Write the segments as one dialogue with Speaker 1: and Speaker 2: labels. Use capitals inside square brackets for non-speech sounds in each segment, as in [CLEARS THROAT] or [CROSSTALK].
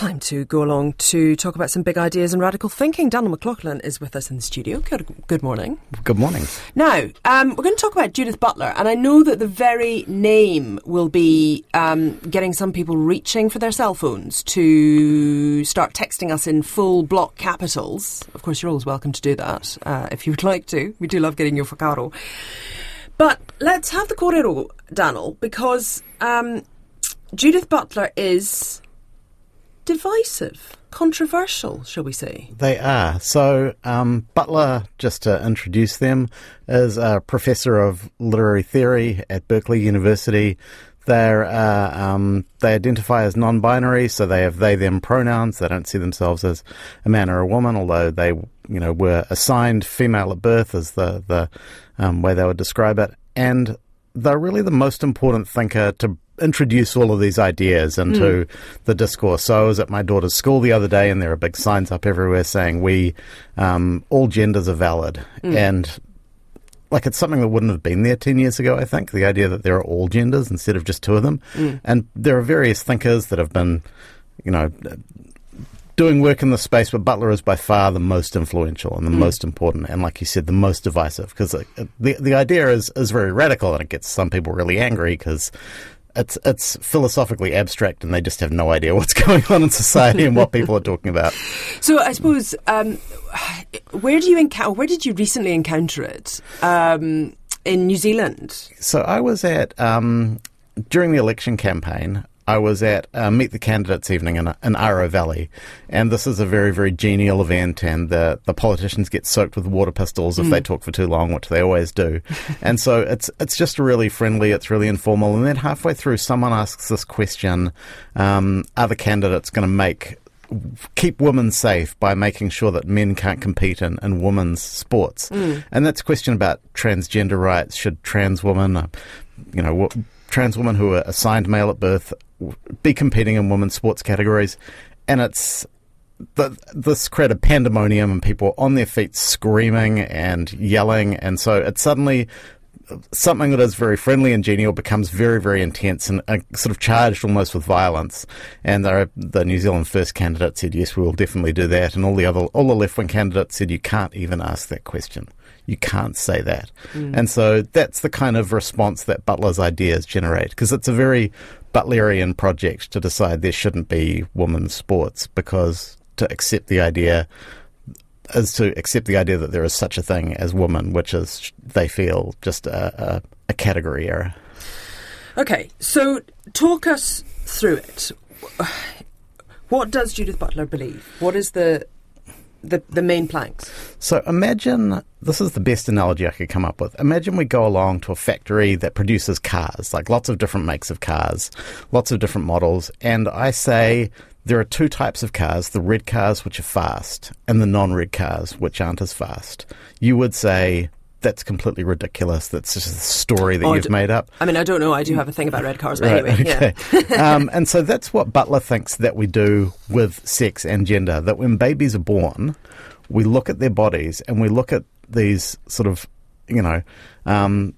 Speaker 1: Time to go along to talk about some big ideas and radical thinking. Danyl McLauchlan is with us in the studio. Good, good morning.
Speaker 2: Good morning.
Speaker 1: Now, um, we're going to talk about Judith Butler, and I know that the very name will be um, getting some people reaching for their cell phones to start texting us in full block capitals. Of course, you're always welcome to do that uh, if you would like to. We do love getting your whakaaro. But let's have the kōrero, Danyl, because um, Judith Butler is divisive, controversial, shall we say?
Speaker 2: They are. So, um, Butler, just to introduce them, is a professor of literary theory at Berkeley University. They're, uh, um, they identify as non binary, so they have they them pronouns. They don't see themselves as a man or a woman, although they you know, were assigned female at birth, as the, the um, way they would describe it. And they're really the most important thinker to introduce all of these ideas into mm. the discourse. So I was at my daughter's school the other day, and there are big signs up everywhere saying we um, all genders are valid, mm. and like it's something that wouldn't have been there 10 years ago, I think, the idea that there are all genders instead of just two of them. Mm. And there are various thinkers that have been, you know, doing work in the space, but Butler is by far the most influential and the mm. most important, and like you said, the most divisive. Because the the idea is is very radical, and it gets some people really angry because it's it's philosophically abstract and they just have no idea what's [LAUGHS] going on in society and what people are talking about. [LAUGHS]
Speaker 1: So I suppose um, where do you encounter? Where did you recently encounter it? Um, in New Zealand.
Speaker 2: So I was at um, during the election campaign. I was at uh, Meet the Candidates evening in, in Aro Valley, and this is a very, very genial event, and the, the politicians get soaked with water pistols if mm. they talk for too long, which they always do. [LAUGHS] and so it's it's just really friendly, it's really informal, and then halfway through, someone asks this question: um, Are the candidates going to make keep women safe by making sure that men can't compete in, in women's sports. Mm. And that's a question about transgender rights. Should trans women, uh, you know, trans women who are assigned male at birth be competing in women's sports categories, and it's the, this created pandemonium and people on their feet screaming and yelling, and so it suddenly something that is very friendly and genial becomes very, very intense and uh, sort of charged almost with violence. And the, the New Zealand First candidate said, "Yes, we will definitely do that," and all the other, all the left wing candidates said, "You can't even ask that question." you can't say that. Mm. And so that's the kind of response that Butler's ideas generate, because it's a very Butlerian project to decide there shouldn't be women's sports, because to accept the idea is to accept the idea that there is such a thing as woman, which is, they feel, just a, a, a category error.
Speaker 1: Okay, so talk us through it. What does Judith Butler believe? What is the the, the main planks.
Speaker 2: So imagine this is the best analogy I could come up with. Imagine we go along to a factory that produces cars, like lots of different makes of cars, lots of different models, and I say there are two types of cars the red cars, which are fast, and the non red cars, which aren't as fast. You would say that's completely ridiculous. That's just a story that oh, you've made up.
Speaker 1: I mean, I don't know. I do have a thing about red cars, but right, anyway.
Speaker 2: Okay. Yeah. [LAUGHS] um, and so that's what Butler thinks that we do with sex and gender. That when babies are born, we look at their bodies and we look at these sort of, you know, um,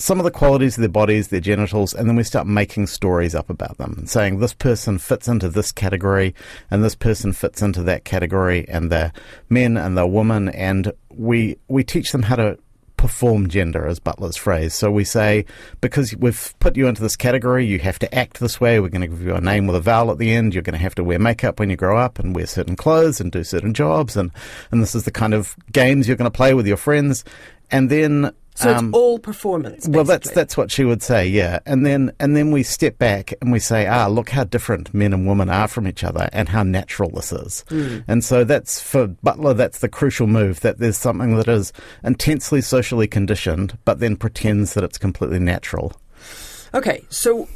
Speaker 2: some of the qualities of their bodies, their genitals, and then we start making stories up about them and saying this person fits into this category and this person fits into that category and they're men and they're women and we we teach them how to perform gender, as Butler's phrase. So we say, because we've put you into this category, you have to act this way. We're going to give you a name with a vowel at the end. You're going to have to wear makeup when you grow up and wear certain clothes and do certain jobs. And, and this is the kind of games you're going to play with your friends. And then
Speaker 1: so um, it's all performance. Basically.
Speaker 2: Well, that's that's what she would say, yeah. And then and then we step back and we say, ah, look how different men and women are from each other, and how natural this is. Mm. And so that's for Butler. That's the crucial move. That there's something that is intensely socially conditioned, but then pretends that it's completely natural.
Speaker 1: Okay, so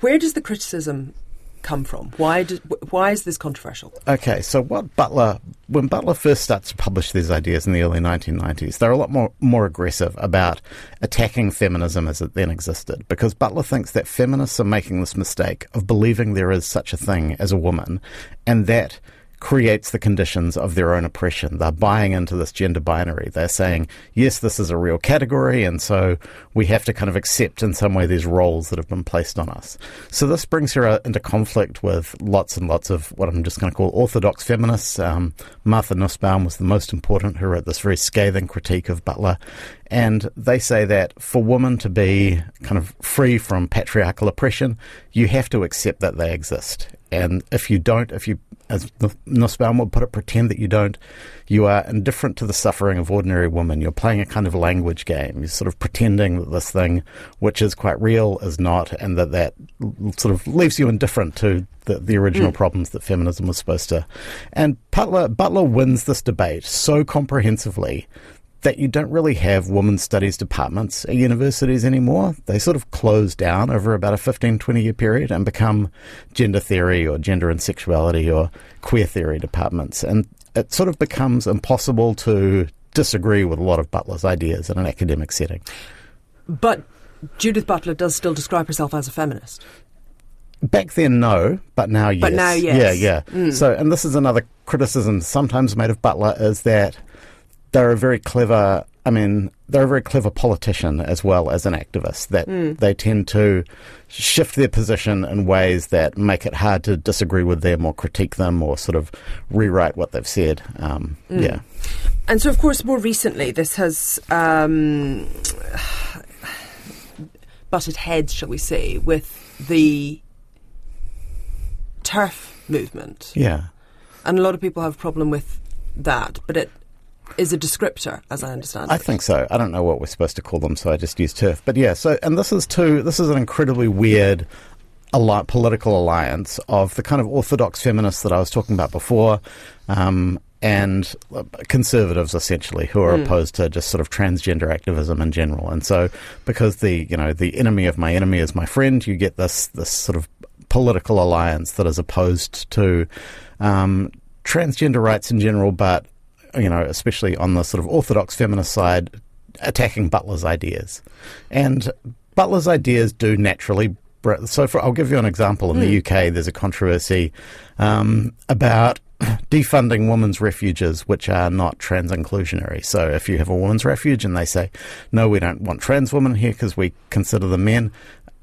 Speaker 1: where does the criticism come from? Why did, why is this controversial?
Speaker 2: Okay, so what Butler when Butler first starts to publish these ideas in the early 1990s, they're a lot more more aggressive about attacking feminism as it then existed because Butler thinks that feminists are making this mistake of believing there is such a thing as a woman and that creates the conditions of their own oppression. They're buying into this gender binary. They're saying, yes, this is a real category, and so we have to kind of accept in some way these roles that have been placed on us. So this brings her uh, into conflict with lots and lots of what I'm just going to call orthodox feminists. Um, Martha Nussbaum was the most important who wrote this very scathing critique of Butler. And they say that for women to be kind of free from patriarchal oppression, you have to accept that they exist. And if you don't, if you, as Nussbaum would put it, pretend that you don't, you are indifferent to the suffering of ordinary women. You're playing a kind of language game. You're sort of pretending that this thing, which is quite real, is not, and that that sort of leaves you indifferent to the, the original mm. problems that feminism was supposed to. And Butler, Butler wins this debate so comprehensively that you don't really have women's studies departments at universities anymore. They sort of close down over about a 15, 20 year period and become gender theory or gender and sexuality or queer theory departments. And it sort of becomes impossible to disagree with a lot of Butler's ideas in an academic setting.
Speaker 1: But Judith Butler does still describe herself as a feminist.
Speaker 2: Back then, no, but now, yes.
Speaker 1: But now, yes.
Speaker 2: Yeah, yeah. Mm. So, and this is another criticism sometimes made of Butler is that they're a very clever. I mean, they're a very clever politician as well as an activist. That mm. they tend to shift their position in ways that make it hard to disagree with them or critique them or sort of rewrite what they've said. Um, mm. Yeah.
Speaker 1: And so, of course, more recently, this has um, butted heads, shall we say, with the TERF movement.
Speaker 2: Yeah.
Speaker 1: And a lot of people have a problem with that, but it is a descriptor, as I understand.
Speaker 2: I think so. I don't know what we're supposed to call them, so I just use TERF. But yeah, so and this is too. This is an incredibly weird. Political alliance of the kind of orthodox feminists that I was talking about before, um, and conservatives essentially who are mm. opposed to just sort of transgender activism in general. And so, because the you know the enemy of my enemy is my friend, you get this this sort of political alliance that is opposed to um, transgender rights in general, but you know, especially on the sort of orthodox feminist side, attacking Butler's ideas. And Butler's ideas do naturally. So, for, I'll give you an example. In the hmm. UK, there's a controversy um, about [CLEARS THROAT] defunding women's refuges which are not trans inclusionary. So, if you have a women's refuge and they say, no, we don't want trans women here because we consider them men,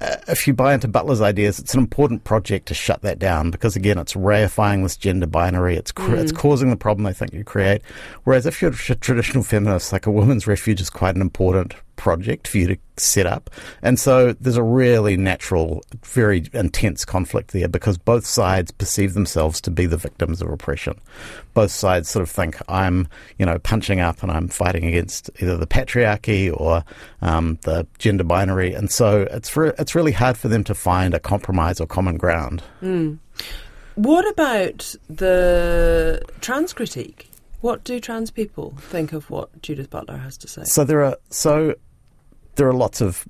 Speaker 2: if you buy into Butler's ideas, it's an important project to shut that down because again, it's reifying this gender binary. It's cr- mm. it's causing the problem they think you create. Whereas if you're a traditional feminist, like a woman's refuge is quite an important project for you to set up. And so there's a really natural, very intense conflict there because both sides perceive themselves to be the victims of oppression. Both sides sort of think I'm, you know, punching up and I'm fighting against either the patriarchy or um, the gender binary. And so it's, for, it's really hard for them to find a compromise or common ground.
Speaker 1: Mm. What about the trans critique? What do trans people think of what Judith Butler has to say?
Speaker 2: So there are so there are lots of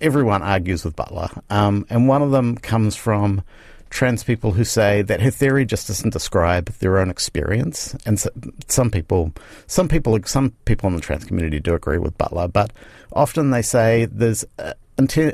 Speaker 2: everyone argues with Butler, um, and one of them comes from trans people who say that her theory just doesn't describe their own experience. And so, some people, some people, some people in the trans community do agree with Butler, but often they say there's. Uh,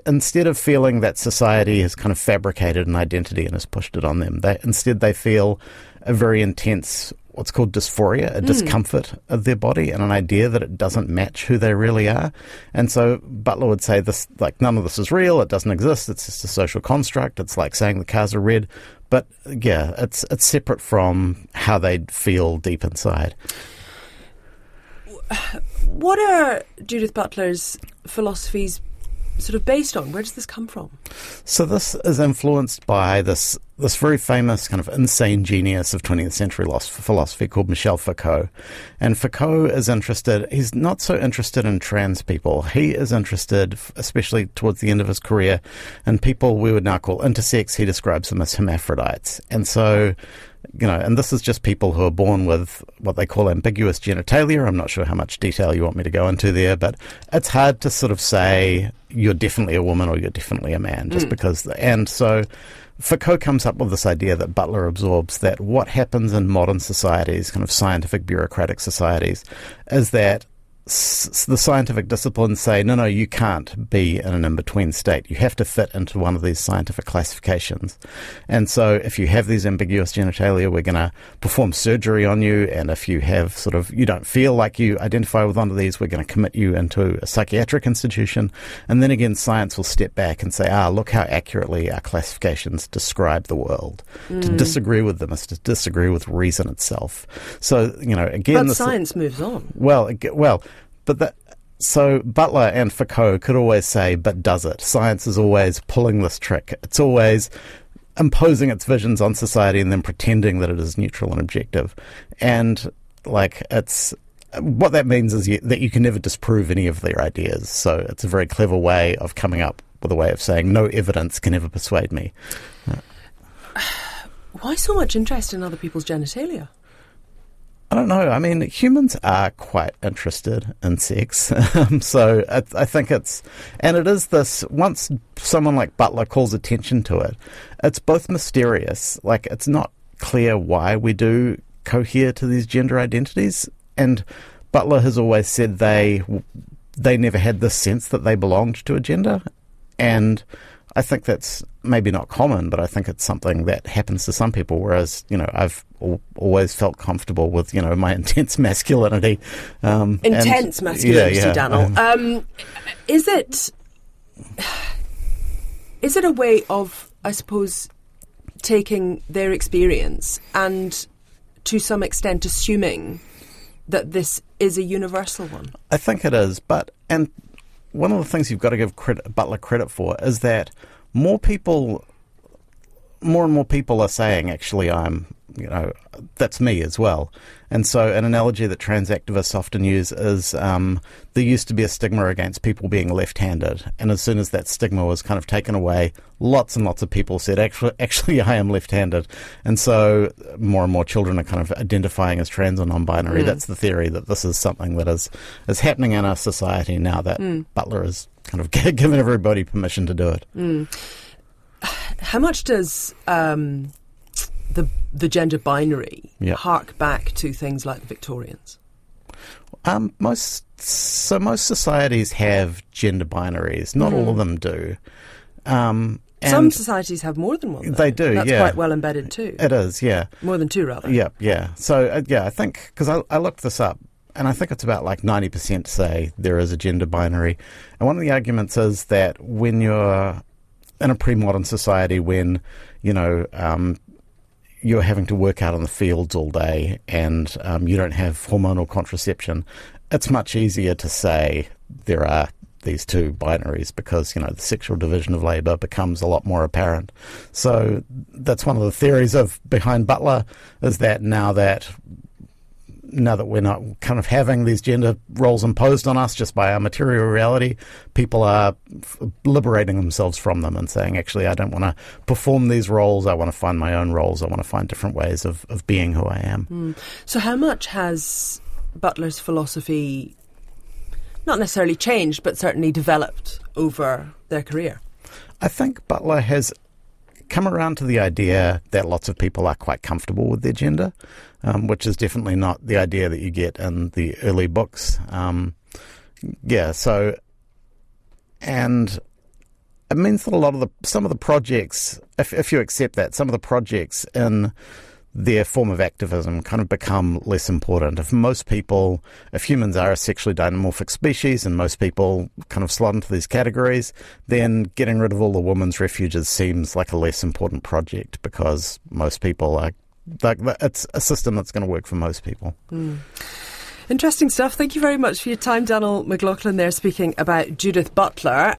Speaker 2: instead of feeling that society has kind of fabricated an identity and has pushed it on them, they, instead they feel a very intense what's called dysphoria, a mm. discomfort of their body, and an idea that it doesn't match who they really are. And so Butler would say this, like none of this is real. It doesn't exist. It's just a social construct. It's like saying the cars are red. But yeah, it's it's separate from how they feel deep inside.
Speaker 1: What are Judith Butler's philosophies sort of based on? Where does this come from?
Speaker 2: So this is influenced by this this very famous kind of insane genius of 20th century philosophy called Michel Foucault. And Foucault is interested, he's not so interested in trans people. He is interested, especially towards the end of his career, in people we would now call intersex. He describes them as hermaphrodites. And so you know, and this is just people who are born with what they call ambiguous genitalia. I'm not sure how much detail you want me to go into there, but it's hard to sort of say you're definitely a woman or you're definitely a man just mm. because. And so Foucault comes up with this idea that Butler absorbs that what happens in modern societies, kind of scientific bureaucratic societies, is that s- the scientific disciplines say, no, no, you can't be in an in between state. You have to fit into one of these scientific classifications. And so, if you have these ambiguous genitalia, we're going to perform surgery on you. And if you have sort of, you don't feel like you identify with one of these, we're going to commit you into a psychiatric institution. And then again, science will step back and say, ah, look how accurately our classifications describe the world. Mm. To disagree with them is to disagree with reason itself. So, you know, again,
Speaker 1: but science moves on.
Speaker 2: Well, well, but that, so Butler and Foucault could always say, but does it? Science is always pulling this trick. It's always imposing its visions on society and then pretending that it is neutral and objective. And like it's what that means is you, that you can never disprove any of their ideas. So it's a very clever way of coming up with a way of saying no evidence can ever persuade me. [SIGHS]
Speaker 1: Why so much interest in other people's genitalia?
Speaker 2: I don't know. I mean, humans are quite interested in sex. [LAUGHS] Um, so I, I, think it's, and it is this, once someone like Butler calls attention to it, it's both mysterious, like it's not clear why we do cohere to these gender identities. And Butler has always said they, they never had the sense that they belonged to a gender. And I think that's maybe not common, but I think it's something that happens to some people. Whereas, you know, I've al- always felt comfortable with, you know, my [LAUGHS] intense masculinity.
Speaker 1: Um, intense and, masculinity, yeah, yeah. [LAUGHS] Danyl. Um, is it is it a way of, I suppose, taking their experience and to some extent assuming that this is a universal one?
Speaker 2: I think it is, but and one of the things you've got to give credit, Butler credit for is that more people, more and more people are saying, actually, I'm, you know, that's me as well. And so, an analogy that trans activists often use is um, there used to be a stigma against people being left handed. And as soon as that stigma was kind of taken away, lots and lots of people said, actually, [LAUGHS] actually I am left handed. And so, more and more children are kind of identifying as trans or non binary. Mm. That's the theory that this is something that is, is happening in our society now that mm. Butler is kind of [LAUGHS] given everybody permission to do it. Mm.
Speaker 1: How much does um, the the gender binary yep. hark back to things like the Victorians?
Speaker 2: Um, most so most societies have gender binaries. Not mm. all of them do. Um,
Speaker 1: Some societies have more than one. Though.
Speaker 2: They do.
Speaker 1: That's
Speaker 2: yeah.
Speaker 1: quite well embedded too.
Speaker 2: It is. Yeah.
Speaker 1: More than two, rather.
Speaker 2: Yeah. Yeah. So uh, yeah, I think because I, I looked this up and I think it's about like 90% say there is a gender binary. And one of the arguments is that when you're in a pre modern society, when, you know, um, you're having to work out in the fields all day and um, you don't have hormonal contraception, it's much easier to say there are these two binaries because you know the sexual division of labour becomes a lot more apparent. So that's one of the theories of behind Butler is that now that now that we're not kind of having these gender roles imposed on us just by our material reality, people are f- liberating themselves from them and saying, actually, I don't want to perform these roles. I want to find my own roles. I want to find different ways of, of being who I am. Mm.
Speaker 1: So, how much has Butler's philosophy not necessarily changed, but certainly developed over their career?
Speaker 2: I think Butler has come around to the idea that lots of people are quite comfortable with their gender, um, which is definitely not the idea that you get in the early books. Um, yeah, so and it means that a lot of the some of the projects, if if you accept that, some of the projects in their form of activism kind of become less important. If most people, if humans are a sexually dimorphic species and most people kind of slot into these categories, then getting rid of all the women's refuges seems like a less important project because most people are, like, it's a system that's going to work for most people. Mm.
Speaker 1: Interesting stuff. Thank you very much for your time, Danyl McLauchlan, there speaking about Judith Butler.